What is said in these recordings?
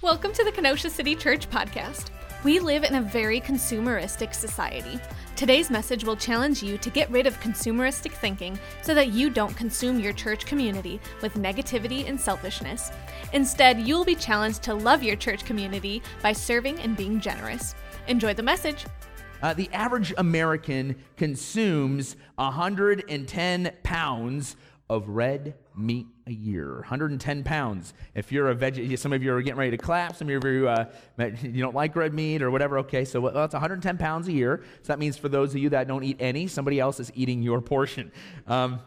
Welcome to the Kenosha City Church podcast. We live in a very consumeristic society. Today's message will challenge you to get rid of consumeristic thinking so that you don't consume your church community with negativity and selfishness. Instead, you'll be challenged to love your church community by serving and being generous. Enjoy the message. Uh, the average American consumes 110 pounds of red meat a year. 110 pounds. If you're a veg, some of you are getting ready to clap. Some of you uh, you don't like red meat or whatever. Okay, so well, that's 110 pounds a year. So that means for those of you that don't eat any, somebody else is eating your portion. Um,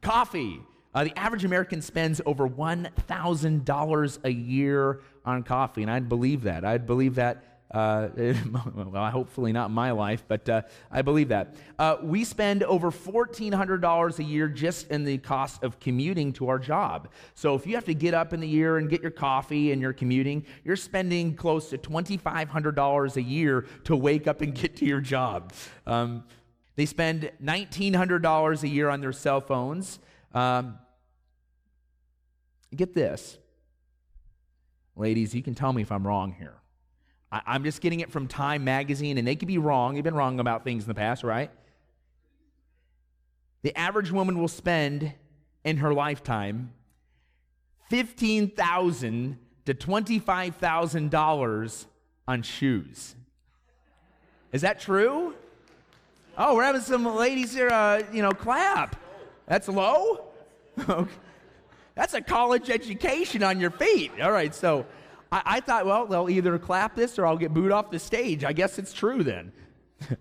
coffee. Uh, the average American spends over $1,000 a year on coffee, and I'd believe that. I'd believe that uh, well, hopefully not my life, but uh, I believe that. Uh, we spend over $1,400 a year just in the cost of commuting to our job. So if you have to get up in the year and get your coffee and you're commuting, you're spending close to $2,500 a year to wake up and get to your job. Um, they spend $1,900 a year on their cell phones. Um, get this. Ladies, you can tell me if I'm wrong here. I, am just getting it from Time Magazine, and they could be wrong. They've been wrong about things in the past, right? The average woman will spend in her lifetime 15,000 to $25,000 on shoes. Is that true? Oh, we're having some ladies here, uh, you know, clap. That's low? That's a college education on your feet. All right, so I, I thought, well, they'll either clap this or I'll get booed off the stage. I guess it's true then.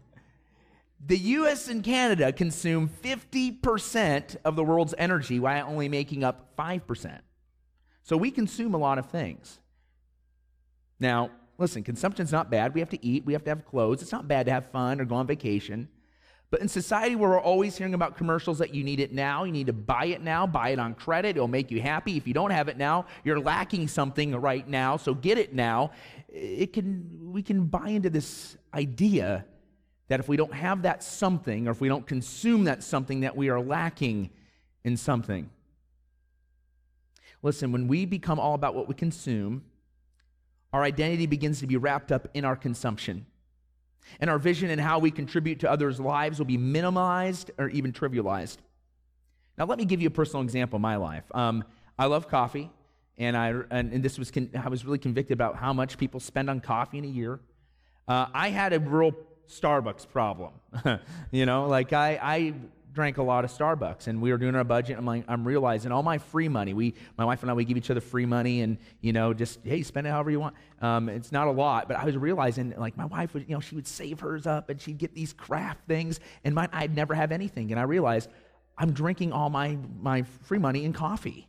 the US and Canada consume 50% of the world's energy while only making up 5%. So we consume a lot of things. Now, listen, consumption's not bad. We have to eat, we have to have clothes. It's not bad to have fun or go on vacation. But in society where we're always hearing about commercials that you need it now, you need to buy it now, buy it on credit, it'll make you happy. If you don't have it now, you're lacking something right now, so get it now. It can we can buy into this idea that if we don't have that something or if we don't consume that something that we are lacking in something. Listen, when we become all about what we consume, our identity begins to be wrapped up in our consumption and our vision and how we contribute to others' lives will be minimized or even trivialized. Now, let me give you a personal example of my life. Um, I love coffee, and I and, and this was con- I was really convicted about how much people spend on coffee in a year. Uh, I had a real Starbucks problem, you know, like I, I drank a lot of Starbucks and we were doing our budget. I'm like, I'm realizing all my free money. We, my wife and I, we give each other free money and, you know, just, hey, spend it however you want. Um, it's not a lot, but I was realizing like my wife would, you know, she would save hers up and she'd get these craft things and I'd never have anything. And I realized I'm drinking all my, my free money in coffee.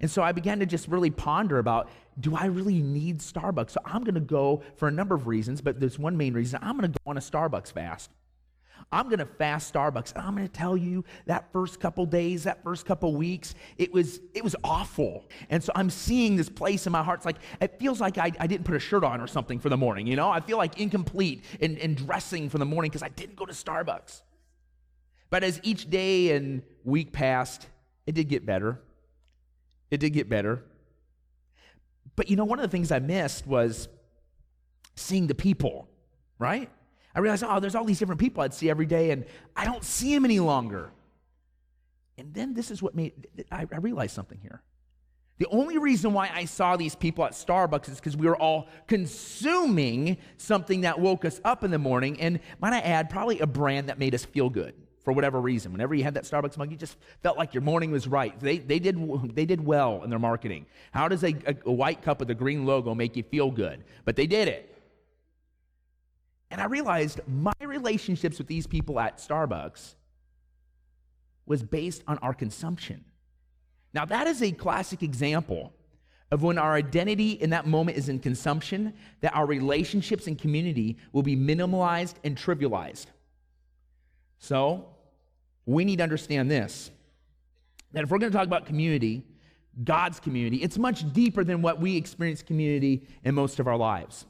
And so I began to just really ponder about do I really need Starbucks? So I'm going to go for a number of reasons, but there's one main reason. I'm going to go on a Starbucks fast. I'm going to fast Starbucks. And I'm going to tell you that first couple days, that first couple weeks, it was it was awful. And so I'm seeing this place in my heart. It's like it feels like I, I didn't put a shirt on or something for the morning. You know, I feel like incomplete in, in dressing for the morning because I didn't go to Starbucks. But as each day and week passed, it did get better. It did get better. But you know, one of the things I missed was seeing the people, right? I realized, oh, there's all these different people I'd see every day, and I don't see them any longer. And then this is what made, I, realized something here. The only reason why I saw these people at Starbucks is because we were all consuming something that woke us up in the morning, and might I add, probably a brand that made us feel good for whatever reason. Whenever you had that Starbucks mug, you just felt like your morning was right. They, they, did, they did well in their marketing. How does a, a white cup with a green logo make you feel good? But they did it. And I realized my relationships with these people at Starbucks was based on our consumption. Now, that is a classic example of when our identity in that moment is in consumption, that our relationships and community will be minimalized and trivialized. So, we need to understand this that if we're going to talk about community, God's community, it's much deeper than what we experience community in most of our lives.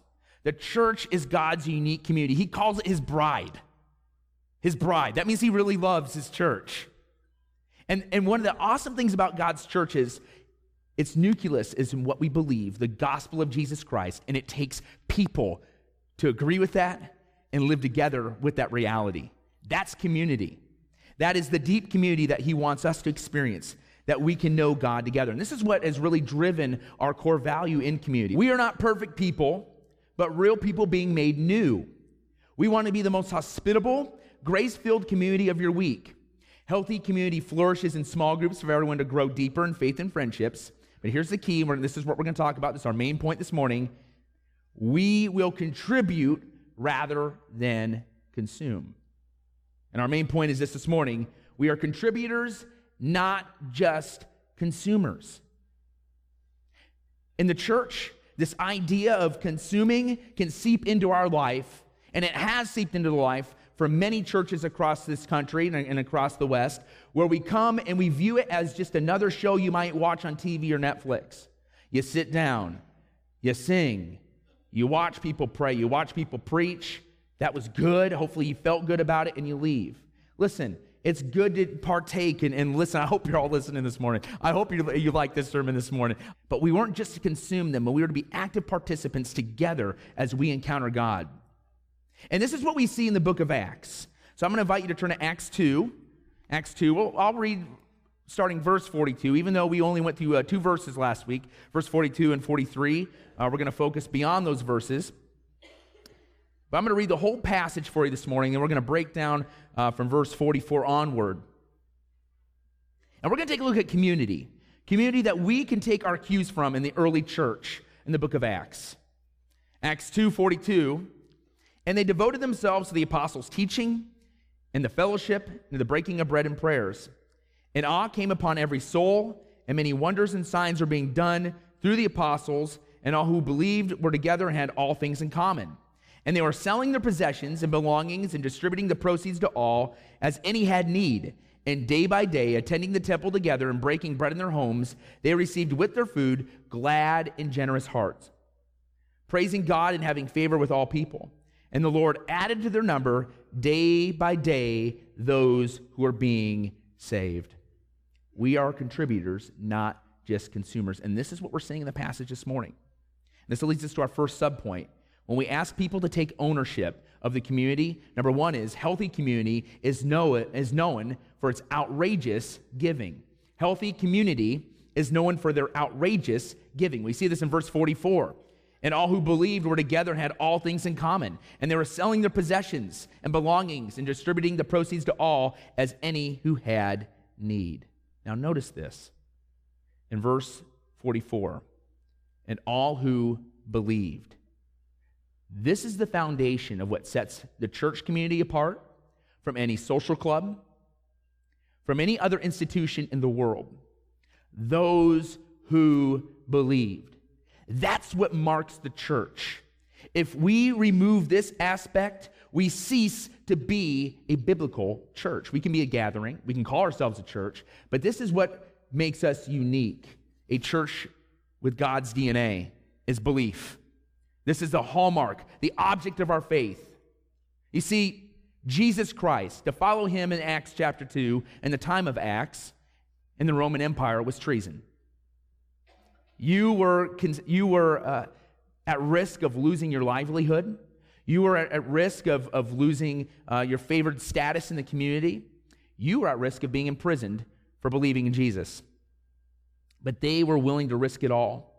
The church is God's unique community. He calls it his bride. His bride. That means he really loves his church. And, and one of the awesome things about God's church is its nucleus is in what we believe, the gospel of Jesus Christ, and it takes people to agree with that and live together with that reality. That's community. That is the deep community that He wants us to experience, that we can know God together. And this is what has really driven our core value in community. We are not perfect people, but real people being made new. We want to be the most hospitable, grace filled community of your week. Healthy community flourishes in small groups for everyone to grow deeper in faith and friendships. But here's the key, and this is what we're going to talk about. This is our main point this morning. We will contribute rather than consume. And our main point is this this morning we are contributors, not just consumers. In the church, this idea of consuming can seep into our life, and it has seeped into the life for many churches across this country and across the West, where we come and we view it as just another show you might watch on TV or Netflix. You sit down, you sing, you watch people pray, you watch people preach, that was good. Hopefully, you felt good about it and you leave. Listen, it's good to partake and, and listen. I hope you're all listening this morning. I hope you, you like this sermon this morning. But we weren't just to consume them, but we were to be active participants together as we encounter God. And this is what we see in the book of Acts. So I'm going to invite you to turn to Acts 2. Acts 2. Well, I'll read starting verse 42, even though we only went through uh, two verses last week, verse 42 and 43. Uh, we're going to focus beyond those verses. But I'm going to read the whole passage for you this morning, and we're going to break down uh, from verse 44 onward. And we're going to take a look at community. Community that we can take our cues from in the early church in the book of Acts. Acts 2:42, and they devoted themselves to the apostles' teaching and the fellowship and the breaking of bread and prayers. And awe came upon every soul, and many wonders and signs were being done through the apostles, and all who believed were together and had all things in common and they were selling their possessions and belongings and distributing the proceeds to all as any had need. And day by day, attending the temple together and breaking bread in their homes, they received with their food glad and generous hearts, praising God and having favor with all people. And the Lord added to their number day by day those who are being saved. We are contributors, not just consumers. And this is what we're seeing in the passage this morning. This leads us to our first subpoint when we ask people to take ownership of the community, number one is healthy community is, know, is known for its outrageous giving. Healthy community is known for their outrageous giving. We see this in verse 44. And all who believed were together and had all things in common. And they were selling their possessions and belongings and distributing the proceeds to all as any who had need. Now, notice this in verse 44 and all who believed. This is the foundation of what sets the church community apart from any social club, from any other institution in the world. Those who believed. That's what marks the church. If we remove this aspect, we cease to be a biblical church. We can be a gathering, we can call ourselves a church, but this is what makes us unique. A church with God's DNA is belief. This is the hallmark, the object of our faith. You see, Jesus Christ, to follow him in Acts chapter 2, in the time of Acts, in the Roman Empire, was treason. You were, you were uh, at risk of losing your livelihood. You were at, at risk of, of losing uh, your favored status in the community. You were at risk of being imprisoned for believing in Jesus. But they were willing to risk it all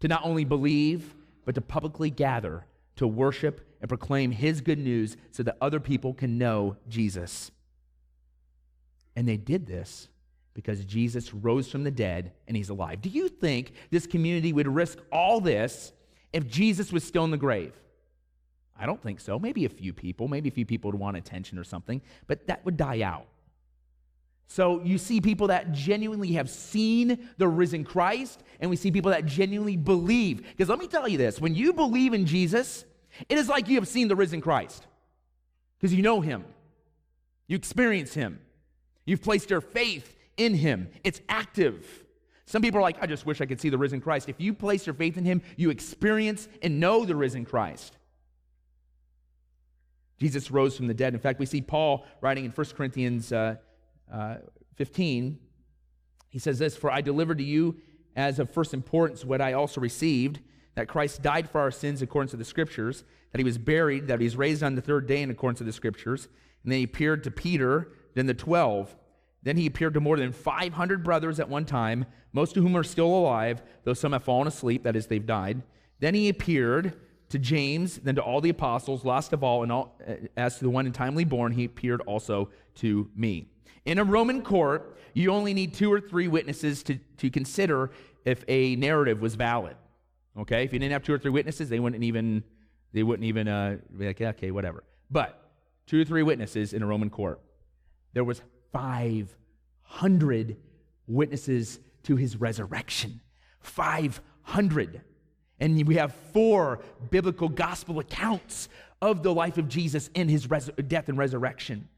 to not only believe, but to publicly gather to worship and proclaim his good news so that other people can know Jesus. And they did this because Jesus rose from the dead and he's alive. Do you think this community would risk all this if Jesus was still in the grave? I don't think so. Maybe a few people, maybe a few people would want attention or something, but that would die out. So you see people that genuinely have seen the risen Christ, and we see people that genuinely believe. Because let me tell you this when you believe in Jesus, it is like you have seen the risen Christ. Because you know him, you experience him, you've placed your faith in him. It's active. Some people are like, I just wish I could see the risen Christ. If you place your faith in him, you experience and know the risen Christ. Jesus rose from the dead. In fact, we see Paul writing in 1 Corinthians. Uh, uh, 15, he says this For I delivered to you as of first importance what I also received that Christ died for our sins according to the scriptures, that he was buried, that he was raised on the third day in accordance to the scriptures, and then he appeared to Peter, then the 12. Then he appeared to more than 500 brothers at one time, most of whom are still alive, though some have fallen asleep, that is, they've died. Then he appeared to James, then to all the apostles. Last of all, and all, as to the one untimely born, he appeared also to me. In a Roman court, you only need two or three witnesses to, to consider if a narrative was valid. Okay, if you didn't have two or three witnesses, they wouldn't even they wouldn't even uh, be like, okay, whatever. But two or three witnesses in a Roman court. There was 500 witnesses to his resurrection. 500. And we have four biblical gospel accounts of the life of Jesus in his res- death and resurrection.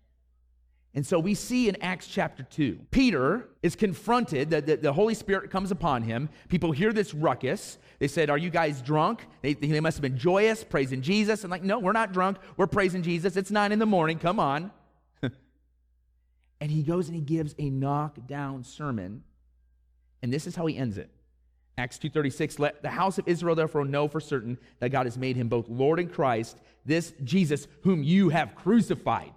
And so we see in Acts chapter 2, Peter is confronted, the, the, the, Holy Spirit comes upon him. People hear this ruckus. They said, Are you guys drunk? They, they must have been joyous, praising Jesus. And like, no, we're not drunk. We're praising Jesus. It's nine in the morning. Come on. and he goes and he gives a knockdown sermon. And this is how he ends it. Acts 2:36 let the house of Israel therefore know for certain that God has made him both Lord and Christ this Jesus whom you have crucified.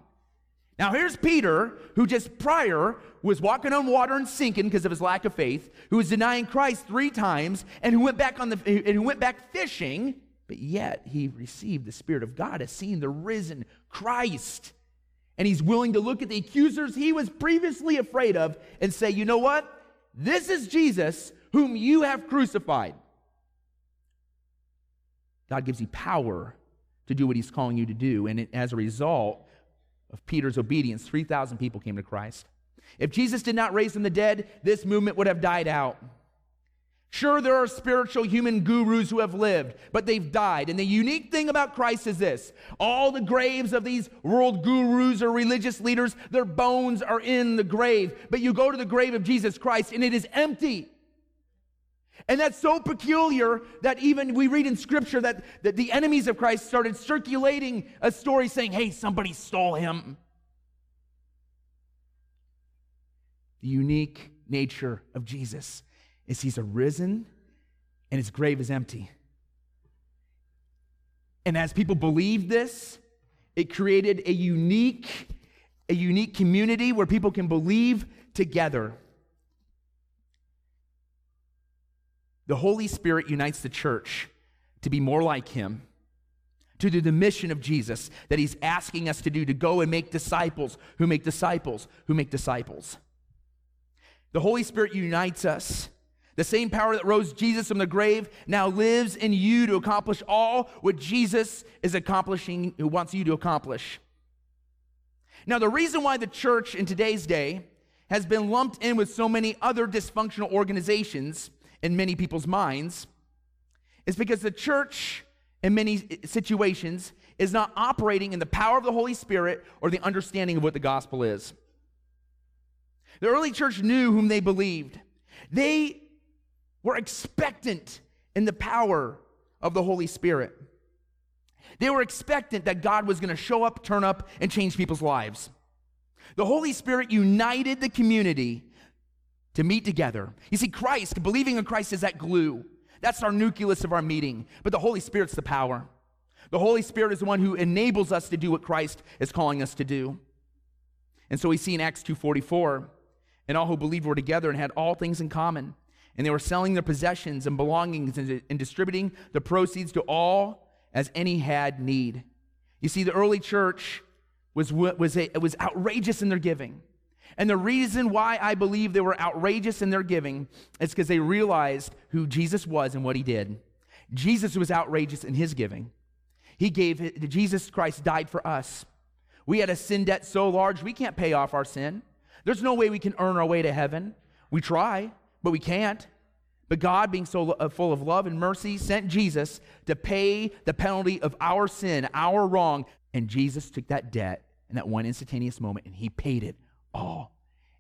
Now, here's Peter, who just prior was walking on water and sinking because of his lack of faith, who was denying Christ three times, and who went back on the and who went back fishing, but yet he received the Spirit of God, has seen the risen Christ. And he's willing to look at the accusers he was previously afraid of and say, you know what? This is Jesus whom you have crucified. God gives you power to do what he's calling you to do. And as a result, of Peter's obedience, 3,000 people came to Christ. If Jesus did not raise from the dead, this movement would have died out. Sure, there are spiritual human gurus who have lived, but they've died. And the unique thing about Christ is this all the graves of these world gurus or religious leaders, their bones are in the grave. But you go to the grave of Jesus Christ and it is empty. And that's so peculiar that even we read in scripture that, that the enemies of Christ started circulating a story saying, hey, somebody stole him. The unique nature of Jesus is he's arisen and his grave is empty. And as people believed this, it created a unique, a unique community where people can believe together. The Holy Spirit unites the church to be more like Him, to do the mission of Jesus that He's asking us to do to go and make disciples who make disciples who make disciples. The Holy Spirit unites us. The same power that rose Jesus from the grave now lives in you to accomplish all what Jesus is accomplishing, who wants you to accomplish. Now, the reason why the church in today's day has been lumped in with so many other dysfunctional organizations in many people's minds is because the church, in many situations, is not operating in the power of the Holy Spirit or the understanding of what the gospel is. The early church knew whom they believed. They were expectant in the power of the Holy Spirit. They were expectant that God was going to show up, turn up, and change people's lives. The Holy Spirit united the community to meet together. You see, Christ, believing in Christ is that glue. That's our nucleus of our meeting. But the Holy Spirit's the power. The Holy Spirit is the one who enables us to do what Christ is calling us to do. And so we see in Acts 2:44, and all who believed were together and had all things in common. And they were selling their possessions and belongings and, and distributing the proceeds to all as any had need. You see, the early church was, was, a, was outrageous in their giving. And the reason why I believe they were outrageous in their giving is because they realized who Jesus was and what he did. Jesus was outrageous in his giving. He gave, Jesus Christ died for us. We had a sin debt so large we can't pay off our sin. There's no way we can earn our way to heaven. We try, but we can't. But God, being so uh, full of love and mercy, sent Jesus to pay the penalty of our sin, our wrong. And Jesus took that debt in that one instantaneous moment and he paid it all.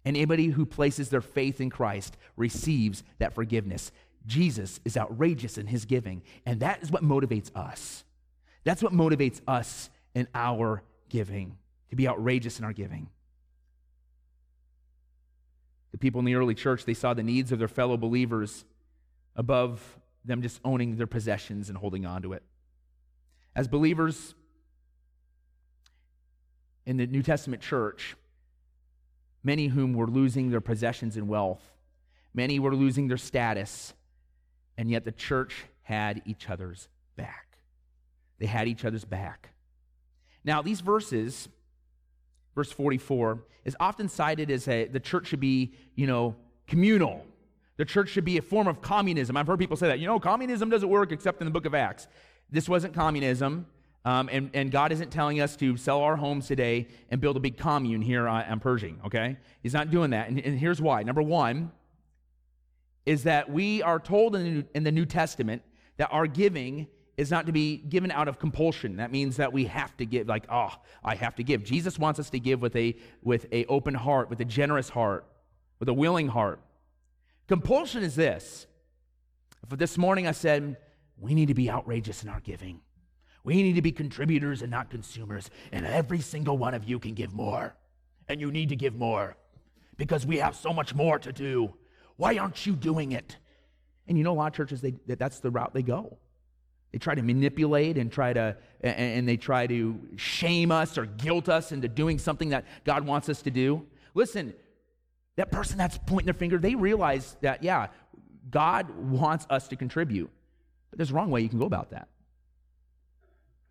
Anybody who places their faith in Christ receives that forgiveness. Jesus is outrageous in his giving, and that is what motivates us. That's what motivates us in our giving, to be outrageous in our giving. The people in the early church, they saw the needs of their fellow believers above them just owning their possessions and holding on to it. As believers in the New Testament church, many whom were losing their possessions and wealth, many were losing their status, and yet the church had each other's back. They had each other's back. Now, these verses, verse 44, is often cited as a, the church should be, you know, communal. The church should be a form of communism. I've heard people say that. You know, communism doesn't work except in the book of Acts. This wasn't communism. Um, and, and, God isn't telling us to sell our homes today and build a big commune here on, on Pershing, okay? He's not doing that. And, and, here's why. Number one is that we are told in the, New, in the New Testament that our giving is not to be given out of compulsion. That means that we have to give, like, oh, I have to give. Jesus wants us to give with a with a open heart, with a generous heart, with a willing heart. Compulsion is this. For this morning I said, we need to be outrageous in our giving. We need to be contributors and not consumers. And every single one of you can give more. And you need to give more because we have so much more to do. Why aren't you doing it? And you know, a lot of churches, they, that's the route they go. They try to manipulate and try to, and they try to shame us or guilt us into doing something that God wants us to do. Listen, that person that's pointing their finger, they realize that, yeah, God wants us to contribute. But there's a wrong way you can go about that.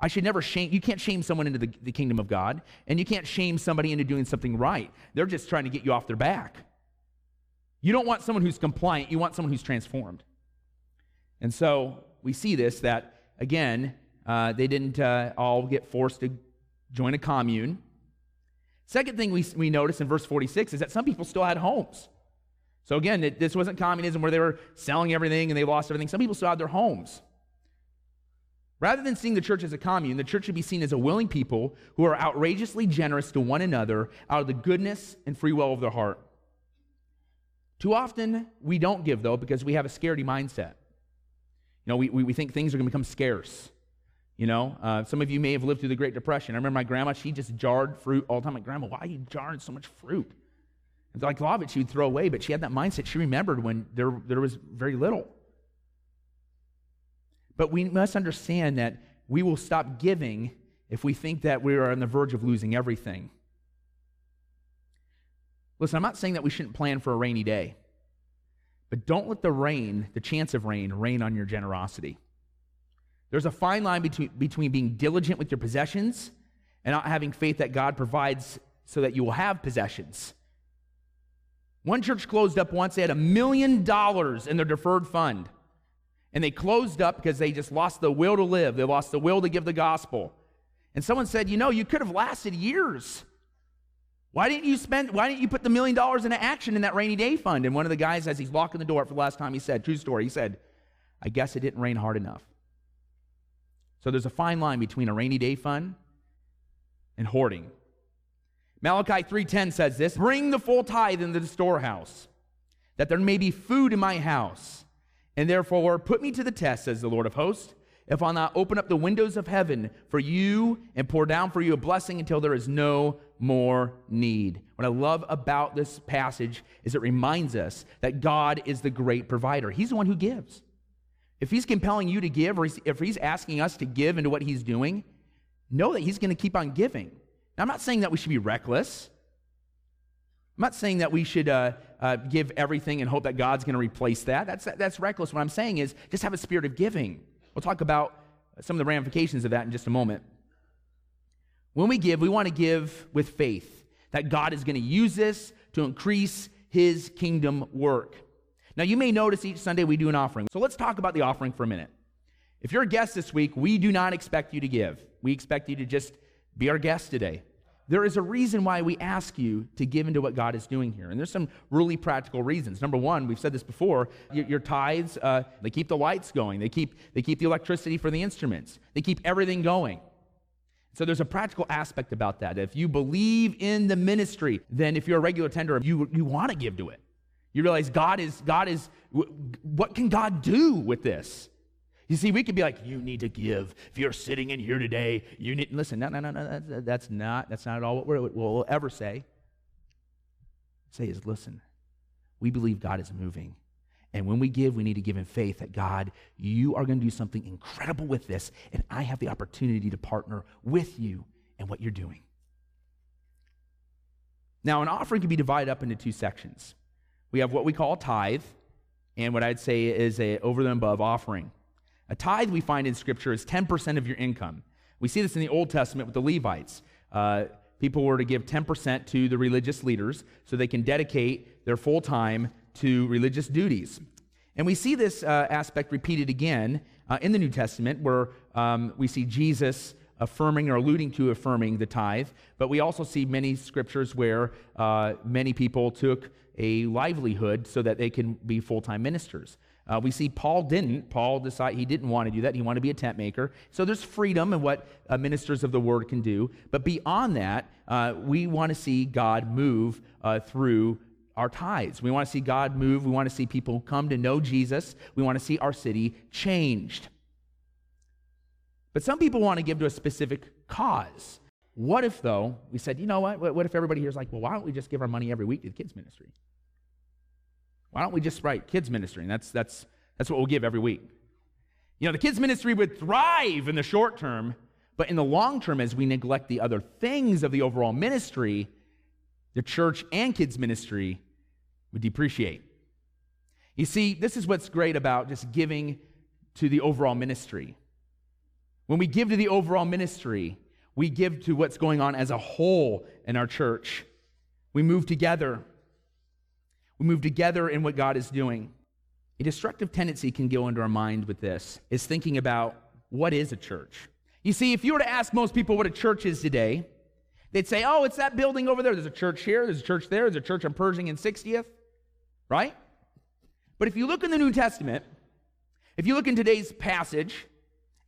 I should never shame, you can't shame someone into the, the kingdom of God, and you can't shame somebody into doing something right. They're just trying to get you off their back. You don't want someone who's compliant, you want someone who's transformed. And so we see this that, again, uh, they didn't uh, all get forced to join a commune. Second thing we, we notice in verse 46 is that some people still had homes. So again, it, this wasn't communism where they were selling everything and they lost everything. Some people still had their homes. Rather than seeing the church as a commune, the church should be seen as a willing people who are outrageously generous to one another out of the goodness and free will of their heart. Too often, we don't give, though, because we have a scaredy mindset. You know, we, we, we think things are going to become scarce. You know, uh, some of you may have lived through the Great Depression. I remember my grandma, she just jarred fruit all the time. Like, Grandma, why are you jarring so much fruit? And like a lot of it she would throw away, but she had that mindset. She remembered when there, there was very little. But we must understand that we will stop giving if we think that we are on the verge of losing everything. Listen, I'm not saying that we shouldn't plan for a rainy day. But don't let the rain, the chance of rain, rain on your generosity. There's a fine line between, between being diligent with your possessions and not having faith that God provides so that you will have possessions. One church closed up once, they had a million dollars in their deferred fund. And they closed up because they just lost the will to live, they lost the will to give the gospel. And someone said, You know, you could have lasted years. Why didn't you spend, why didn't you put the million dollars into action in that rainy day fund? And one of the guys, as he's locking the door for the last time, he said, true story, he said, I guess it didn't rain hard enough. So there's a fine line between a rainy day fund and hoarding. Malachi 3:10 says this, bring the full tithe into the storehouse, that there may be food in my house. And therefore, put me to the test, says the Lord of hosts, if I'll not open up the windows of heaven for you and pour down for you a blessing until there is no more need. What I love about this passage is it reminds us that God is the great provider. He's the one who gives. If He's compelling you to give, or if He's asking us to give into what He's doing, know that He's going to keep on giving. Now, I'm not saying that we should be reckless. I'm not saying that we should uh, uh, give everything and hope that God's going to replace that. That's, that's reckless. What I'm saying is just have a spirit of giving. We'll talk about some of the ramifications of that in just a moment. When we give, we want to give with faith that God is going to use this to increase his kingdom work. Now, you may notice each Sunday we do an offering. So let's talk about the offering for a minute. If you're a guest this week, we do not expect you to give. We expect you to just be our guest today. There is a reason why we ask you to give into what God is doing here. And there's some really practical reasons. Number one, we've said this before your, your tithes, uh, they keep the lights going, they keep, they keep the electricity for the instruments, they keep everything going. So there's a practical aspect about that. If you believe in the ministry, then if you're a regular tender, you, you want to give to it. You realize God is, God is, what can God do with this? You see, we could be like, you need to give. If you're sitting in here today, you need, listen, no, no, no, no, that's not, that's not at all what we'll, ever say. Say is, listen, we believe God is moving. And when we give, we need to give in faith that God, you are going to do something incredible with this, and I have the opportunity to partner with you in what you're doing. Now, an offering can be divided up into two sections. We have what we call tithe, and what I'd say is a over and above offering. A tithe we find in Scripture is 10% of your income. We see this in the Old Testament with the Levites. Uh, people were to give 10% to the religious leaders so they can dedicate their full time to religious duties. And we see this uh, aspect repeated again uh, in the New Testament, where um, we see Jesus affirming or alluding to affirming the tithe, but we also see many scriptures where uh, many people took a livelihood so that they can be full time ministers. Uh, we see Paul didn't. Paul decided he didn't want to do that. He wanted to be a tent maker. So there's freedom in what uh, ministers of the word can do. But beyond that, uh, we want to see God move uh, through our tithes. We want to see God move. We want to see people come to know Jesus. We want to see our city changed. But some people want to give to a specific cause. What if, though, we said, you know what? What if everybody here is like, well, why don't we just give our money every week to the kids' ministry? Why don't we just write kids' ministry? And that's, that's, that's what we'll give every week. You know, the kids' ministry would thrive in the short term, but in the long term, as we neglect the other things of the overall ministry, the church and kids' ministry would depreciate. You see, this is what's great about just giving to the overall ministry. When we give to the overall ministry, we give to what's going on as a whole in our church. We move together. We move together in what God is doing. A destructive tendency can go into our mind with this is thinking about what is a church. You see, if you were to ask most people what a church is today, they'd say, oh, it's that building over there. There's a church here, there's a church there, there's a church on Pershing and 60th, right? But if you look in the New Testament, if you look in today's passage,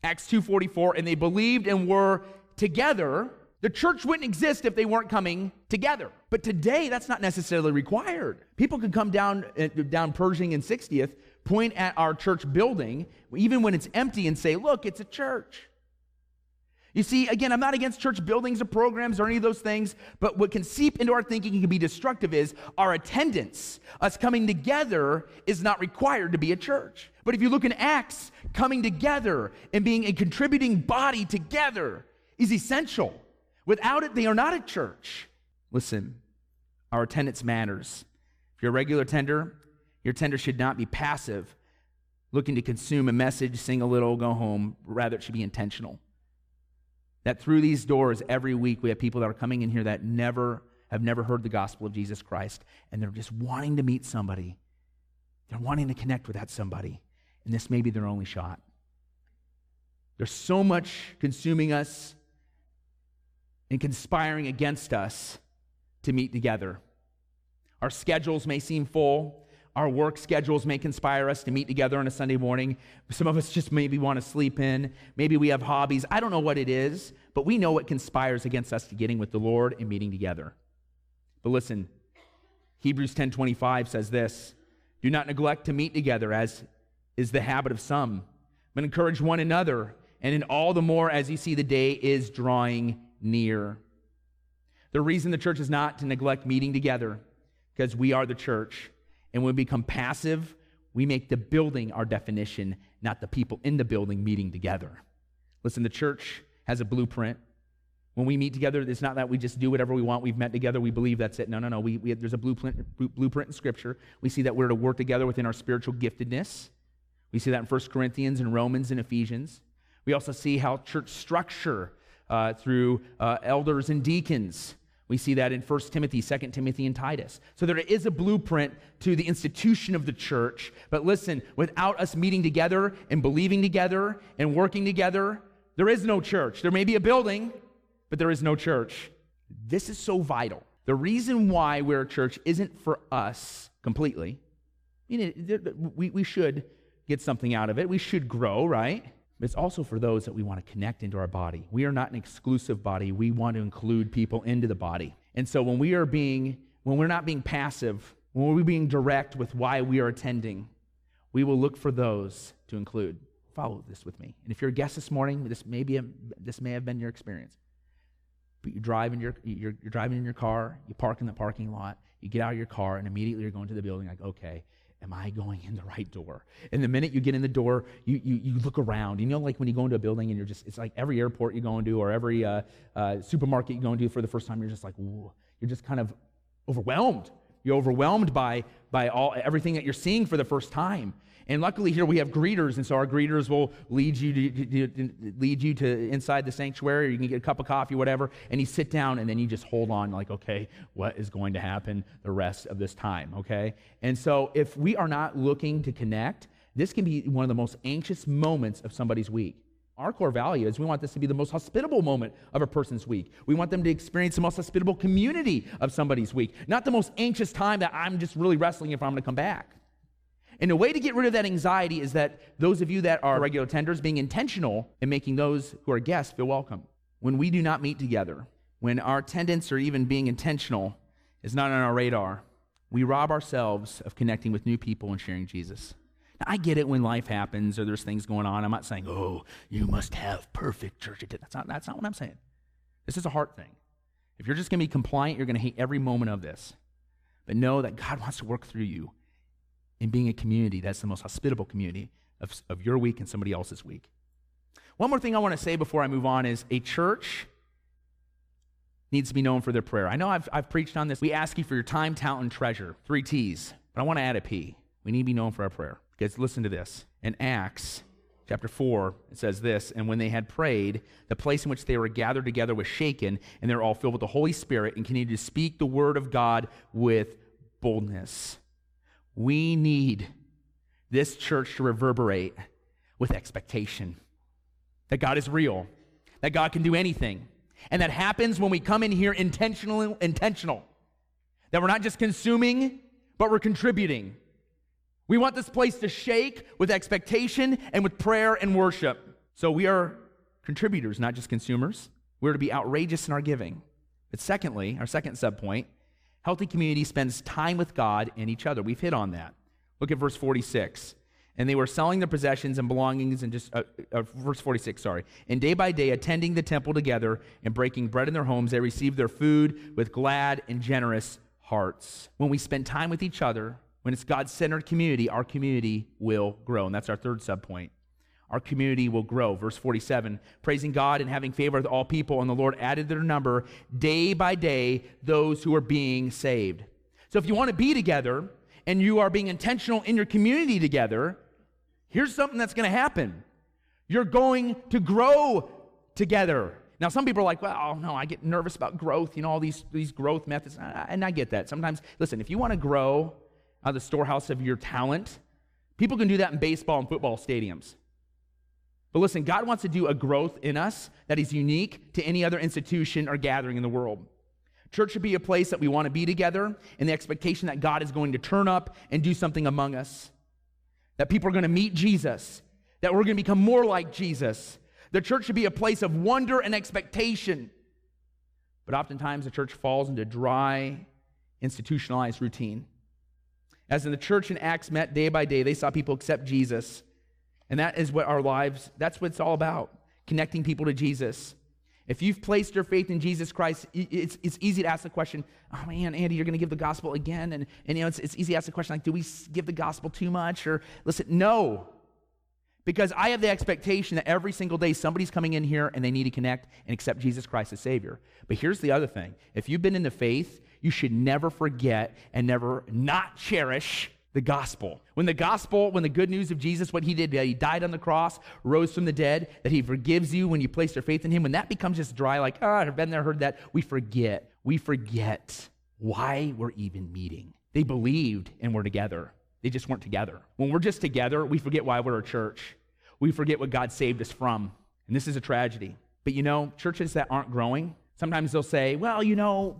Acts 2:44, and they believed and were together. The church wouldn't exist if they weren't coming together. But today, that's not necessarily required. People could come down uh, down Pershing and 60th, point at our church building, even when it's empty, and say, "Look, it's a church." You see, again, I'm not against church buildings or programs or any of those things, but what can seep into our thinking and can be destructive is our attendance. Us coming together is not required to be a church. But if you look in Acts, coming together and being a contributing body together is essential. Without it, they are not a church. Listen, our attendance matters. If you're a regular tender, your tender should not be passive, looking to consume a message, sing a little, go home. Rather, it should be intentional. That through these doors every week we have people that are coming in here that never have never heard the gospel of Jesus Christ and they're just wanting to meet somebody. They're wanting to connect with that somebody. And this may be their only shot. There's so much consuming us and conspiring against us to meet together. Our schedules may seem full. Our work schedules may conspire us to meet together on a Sunday morning. Some of us just maybe want to sleep in. Maybe we have hobbies. I don't know what it is, but we know what conspires against us to getting with the Lord and meeting together. But listen, Hebrews 10:25 says this, "Do not neglect to meet together as is the habit of some, but encourage one another, and in all the more as you see the day is drawing near." The reason the church is not to neglect meeting together because we are the church and when we become passive, we make the building our definition, not the people in the building meeting together. Listen, the church has a blueprint. When we meet together, it's not that we just do whatever we want. We've met together, we believe that's it. No, no, no. We, we, there's a blueprint, blueprint in Scripture. We see that we're to work together within our spiritual giftedness. We see that in 1 Corinthians and Romans and Ephesians. We also see how church structure uh, through uh, elders and deacons we see that in 1 Timothy, 2 Timothy, and Titus. So there is a blueprint to the institution of the church. But listen, without us meeting together and believing together and working together, there is no church. There may be a building, but there is no church. This is so vital. The reason why we're a church isn't for us completely. I mean, we, we should get something out of it. We should grow, right? But it's also for those that we want to connect into our body. We are not an exclusive body. We want to include people into the body. And so when we are being, when we're not being passive, when we're being direct with why we are attending, we will look for those to include. Follow this with me. And if you're a guest this morning, this may, be a, this may have been your experience. But you drive in your, you're, you're driving in your car, you park in the parking lot, you get out of your car, and immediately you're going to the building like, okay, am I going in the right door? And the minute you get in the door, you, you, you look around. You know, like when you go into a building and you're just, it's like every airport you go into or every uh, uh, supermarket you go into for the first time, you're just like, you're just kind of overwhelmed. You're overwhelmed by, by all, everything that you're seeing for the first time. And luckily here we have greeters, and so our greeters will lead you to, to, to, lead you to inside the sanctuary, or you can get a cup of coffee, whatever, and you sit down, and then you just hold on, like, okay, what is going to happen the rest of this time, okay? And so if we are not looking to connect, this can be one of the most anxious moments of somebody's week. Our core value is we want this to be the most hospitable moment of a person's week. We want them to experience the most hospitable community of somebody's week, not the most anxious time that I'm just really wrestling if I'm going to come back. And a way to get rid of that anxiety is that those of you that are regular attenders being intentional in making those who are guests feel welcome. When we do not meet together, when our attendance or even being intentional is not on our radar, we rob ourselves of connecting with new people and sharing Jesus. Now, I get it when life happens or there's things going on. I'm not saying, oh, you must have perfect church attendance. That's not, that's not what I'm saying. This is a heart thing. If you're just going to be compliant, you're going to hate every moment of this. But know that God wants to work through you in being a community that's the most hospitable community of, of your week and somebody else's week. One more thing I want to say before I move on is a church needs to be known for their prayer. I know I've, I've preached on this. We ask you for your time, talent, and treasure. Three T's. But I want to add a P. We need to be known for our prayer. Because listen to this. In Acts chapter 4, it says this And when they had prayed, the place in which they were gathered together was shaken, and they were all filled with the Holy Spirit and continued to speak the word of God with boldness. We need this church to reverberate with expectation that God is real, that God can do anything. And that happens when we come in here intentional, intentional. That we're not just consuming, but we're contributing. We want this place to shake with expectation and with prayer and worship. So we are contributors, not just consumers. We're to be outrageous in our giving. But secondly, our second subpoint Healthy community spends time with God and each other. We've hit on that. Look at verse 46. And they were selling their possessions and belongings and just, uh, uh, verse 46, sorry. And day by day, attending the temple together and breaking bread in their homes, they received their food with glad and generous hearts. When we spend time with each other, when it's God centered community, our community will grow. And that's our third subpoint our community will grow. Verse 47 praising God and having favor with all people, and the Lord added their number day by day those who are being saved. So if you want to be together and you are being intentional in your community together, here's something that's going to happen you're going to grow together. Now, some people are like, well, no, I get nervous about growth, you know, all these, these growth methods. And I get that. Sometimes, listen, if you want to grow out of the storehouse of your talent, people can do that in baseball and football stadiums. But listen, God wants to do a growth in us that is unique to any other institution or gathering in the world. Church should be a place that we want to be together in the expectation that God is going to turn up and do something among us. That people are going to meet Jesus, that we're going to become more like Jesus. The church should be a place of wonder and expectation. But oftentimes the church falls into dry, institutionalized routine. As in the church in Acts met day by day, they saw people accept Jesus and that is what our lives, that's what it's all about connecting people to Jesus. If you've placed your faith in Jesus Christ, it's, it's easy to ask the question, oh man, Andy, you're going to give the gospel again. And, and you know, it's, it's easy to ask the question, like, do we give the gospel too much? Or listen, no. Because I have the expectation that every single day somebody's coming in here and they need to connect and accept Jesus Christ as Savior. But here's the other thing if you've been in the faith, you should never forget and never not cherish the gospel. When the gospel, when the good news of Jesus, what he did, he died on the cross, rose from the dead, that he forgives you when you place your faith in him, when that becomes just dry, like, oh, I've been there, heard that, we forget. We forget why we're even meeting. They believed and we're together. They just weren't together. When we're just together, we forget why we're a church. We forget what God saved us from. And this is a tragedy. But you know, churches that aren't growing, sometimes they'll say, well, you know,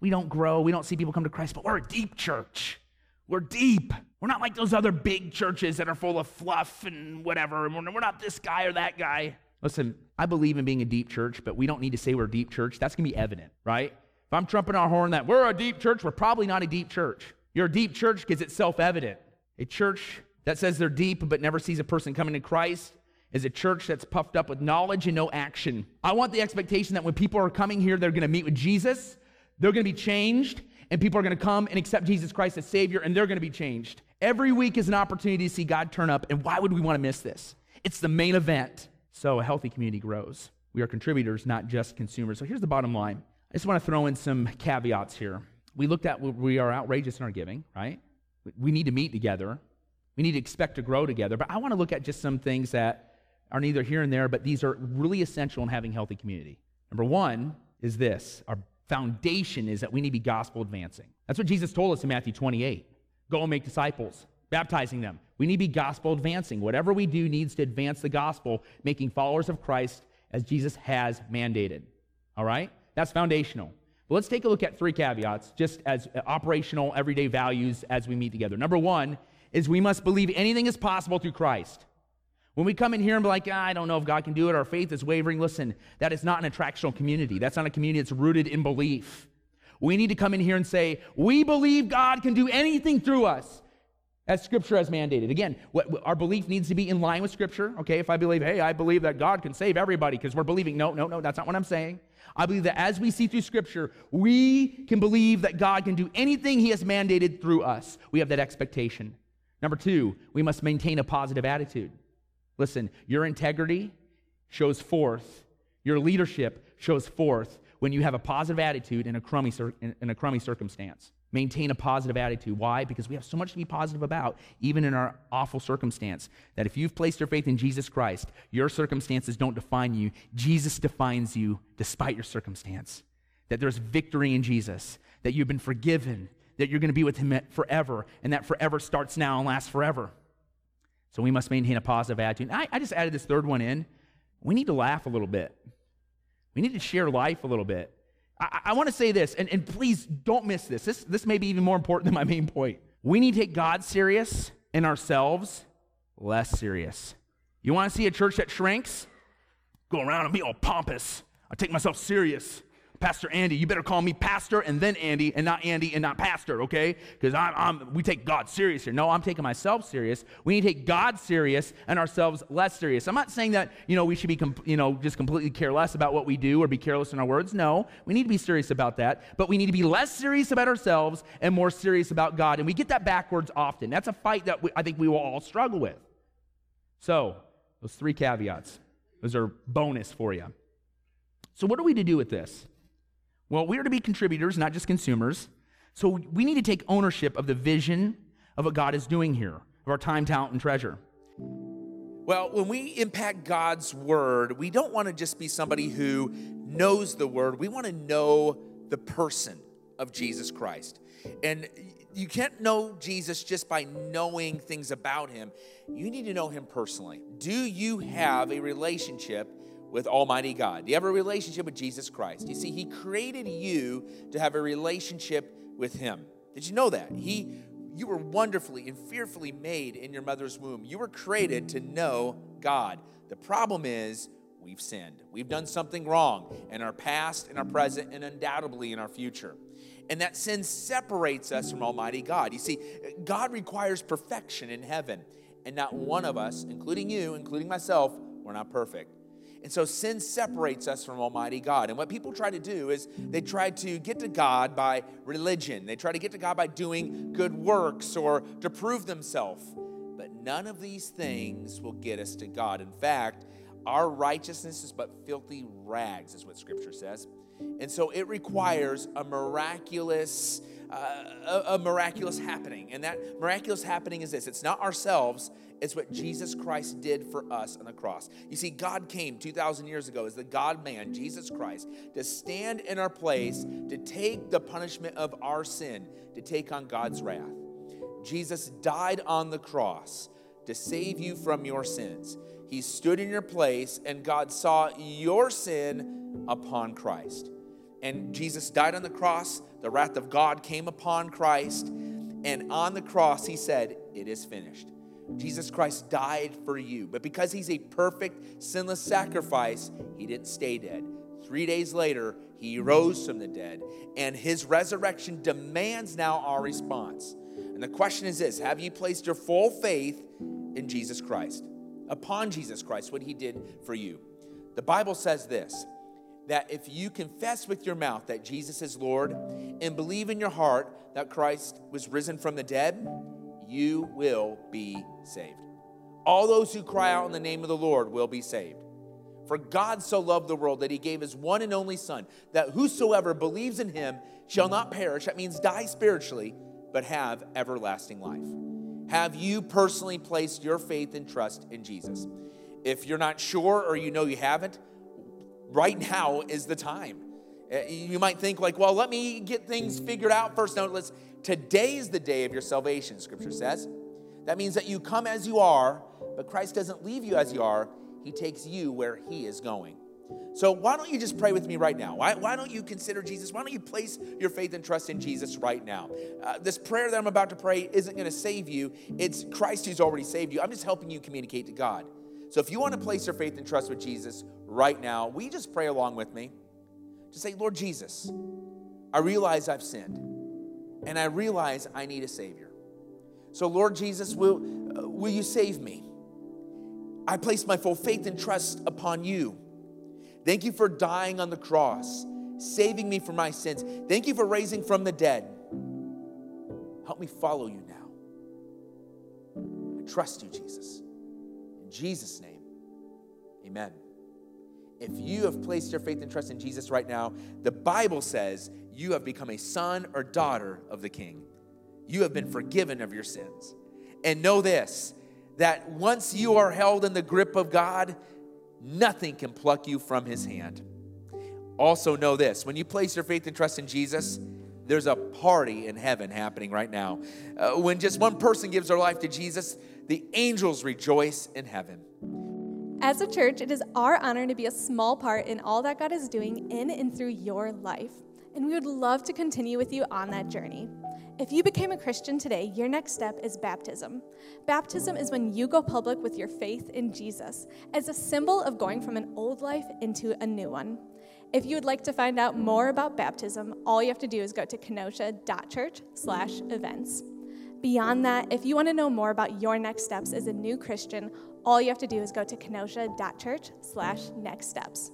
we don't grow, we don't see people come to Christ, but we're a deep church. We're deep. We're not like those other big churches that are full of fluff and whatever. And we're not this guy or that guy. Listen, I believe in being a deep church, but we don't need to say we're a deep church. That's going to be evident, right? If I'm trumping our horn that we're a deep church, we're probably not a deep church. You're a deep church because it's self evident. A church that says they're deep but never sees a person coming to Christ is a church that's puffed up with knowledge and no action. I want the expectation that when people are coming here, they're going to meet with Jesus, they're going to be changed, and people are going to come and accept Jesus Christ as Savior, and they're going to be changed. Every week is an opportunity to see God turn up, and why would we want to miss this? It's the main event. So a healthy community grows. We are contributors, not just consumers. So here's the bottom line. I just want to throw in some caveats here. We looked at we are outrageous in our giving, right? We need to meet together. We need to expect to grow together. But I want to look at just some things that are neither here and there, but these are really essential in having healthy community. Number one is this our foundation is that we need to be gospel advancing. That's what Jesus told us in Matthew 28. Go and make disciples, baptizing them. We need to be gospel advancing. Whatever we do needs to advance the gospel, making followers of Christ as Jesus has mandated. All right? That's foundational. But let's take a look at three caveats, just as uh, operational, everyday values as we meet together. Number one is we must believe anything is possible through Christ. When we come in here and be like, ah, I don't know if God can do it, our faith is wavering, listen, that is not an attractional community. That's not a community that's rooted in belief. We need to come in here and say, we believe God can do anything through us as Scripture has mandated. Again, what, our belief needs to be in line with Scripture. Okay, if I believe, hey, I believe that God can save everybody because we're believing, no, no, no, that's not what I'm saying. I believe that as we see through Scripture, we can believe that God can do anything He has mandated through us. We have that expectation. Number two, we must maintain a positive attitude. Listen, your integrity shows forth, your leadership shows forth when you have a positive attitude in a crummy, in a crummy circumstance. Maintain a positive attitude. Why? Because we have so much to be positive about, even in our awful circumstance, that if you've placed your faith in Jesus Christ, your circumstances don't define you. Jesus defines you despite your circumstance. That there's victory in Jesus, that you've been forgiven, that you're going to be with Him forever, and that forever starts now and lasts forever. So we must maintain a positive attitude. I, I just added this third one in. We need to laugh a little bit. We need to share life a little bit. I, I want to say this, and, and please don't miss this. this. This may be even more important than my main point. We need to take God serious and ourselves less serious. You want to see a church that shrinks? Go around and be all pompous. I take myself serious. Pastor Andy, you better call me pastor and then Andy and not Andy and not pastor, okay? Because I'm, I'm, we take God serious here. No, I'm taking myself serious. We need to take God serious and ourselves less serious. I'm not saying that, you know, we should be, you know, just completely careless about what we do or be careless in our words. No, we need to be serious about that. But we need to be less serious about ourselves and more serious about God. And we get that backwards often. That's a fight that we, I think we will all struggle with. So, those three caveats, those are bonus for you. So, what are we to do with this? Well, we are to be contributors, not just consumers. So we need to take ownership of the vision of what God is doing here, of our time, talent, and treasure. Well, when we impact God's word, we don't want to just be somebody who knows the word. We want to know the person of Jesus Christ. And you can't know Jesus just by knowing things about him. You need to know him personally. Do you have a relationship with Almighty God? Do you have a relationship with Jesus Christ? You see, He created you to have a relationship with Him. Did you know that? He you were wonderfully and fearfully made in your mother's womb. You were created to know God. The problem is we've sinned. We've done something wrong in our past, in our present, and undoubtedly in our future. And that sin separates us from Almighty God. You see, God requires perfection in heaven. And not one of us, including you, including myself, we're not perfect. And so sin separates us from Almighty God. And what people try to do is they try to get to God by religion, they try to get to God by doing good works or to prove themselves. But none of these things will get us to God. In fact, our righteousness is but filthy rags, is what Scripture says. And so it requires a miraculous, uh, a, a miraculous happening. And that miraculous happening is this it's not ourselves, it's what Jesus Christ did for us on the cross. You see, God came 2,000 years ago as the God man, Jesus Christ, to stand in our place, to take the punishment of our sin, to take on God's wrath. Jesus died on the cross to save you from your sins. He stood in your place, and God saw your sin upon Christ. And Jesus died on the cross. The wrath of God came upon Christ. And on the cross, he said, It is finished. Jesus Christ died for you. But because he's a perfect, sinless sacrifice, he didn't stay dead. Three days later, he rose from the dead, and his resurrection demands now our response. And the question is this Have you placed your full faith in Jesus Christ? Upon Jesus Christ, what he did for you. The Bible says this that if you confess with your mouth that Jesus is Lord and believe in your heart that Christ was risen from the dead, you will be saved. All those who cry out in the name of the Lord will be saved. For God so loved the world that he gave his one and only Son, that whosoever believes in him shall not perish, that means die spiritually, but have everlasting life. Have you personally placed your faith and trust in Jesus? If you're not sure or you know you haven't, right now is the time. Uh, you might think, like, well, let me get things figured out first. No, let's, today is the day of your salvation, scripture says. That means that you come as you are, but Christ doesn't leave you as you are, He takes you where He is going. So, why don't you just pray with me right now? Why, why don't you consider Jesus? Why don't you place your faith and trust in Jesus right now? Uh, this prayer that I'm about to pray isn't going to save you, it's Christ who's already saved you. I'm just helping you communicate to God. So, if you want to place your faith and trust with Jesus right now, we just pray along with me? To say, Lord Jesus, I realize I've sinned, and I realize I need a Savior. So, Lord Jesus, will, uh, will you save me? I place my full faith and trust upon you. Thank you for dying on the cross, saving me from my sins. Thank you for raising from the dead. Help me follow you now. I trust you, Jesus. Jesus' name, amen. If you have placed your faith and trust in Jesus right now, the Bible says you have become a son or daughter of the King. You have been forgiven of your sins. And know this that once you are held in the grip of God, nothing can pluck you from his hand. Also, know this when you place your faith and trust in Jesus, there's a party in heaven happening right now. Uh, when just one person gives their life to Jesus, the angels rejoice in heaven. As a church, it is our honor to be a small part in all that God is doing in and through your life. And we would love to continue with you on that journey. If you became a Christian today, your next step is baptism. Baptism is when you go public with your faith in Jesus as a symbol of going from an old life into a new one. If you would like to find out more about baptism, all you have to do is go to kenosha.church/events. Beyond that, if you want to know more about your next steps as a new Christian, all you have to do is go to kenosha.church/next steps.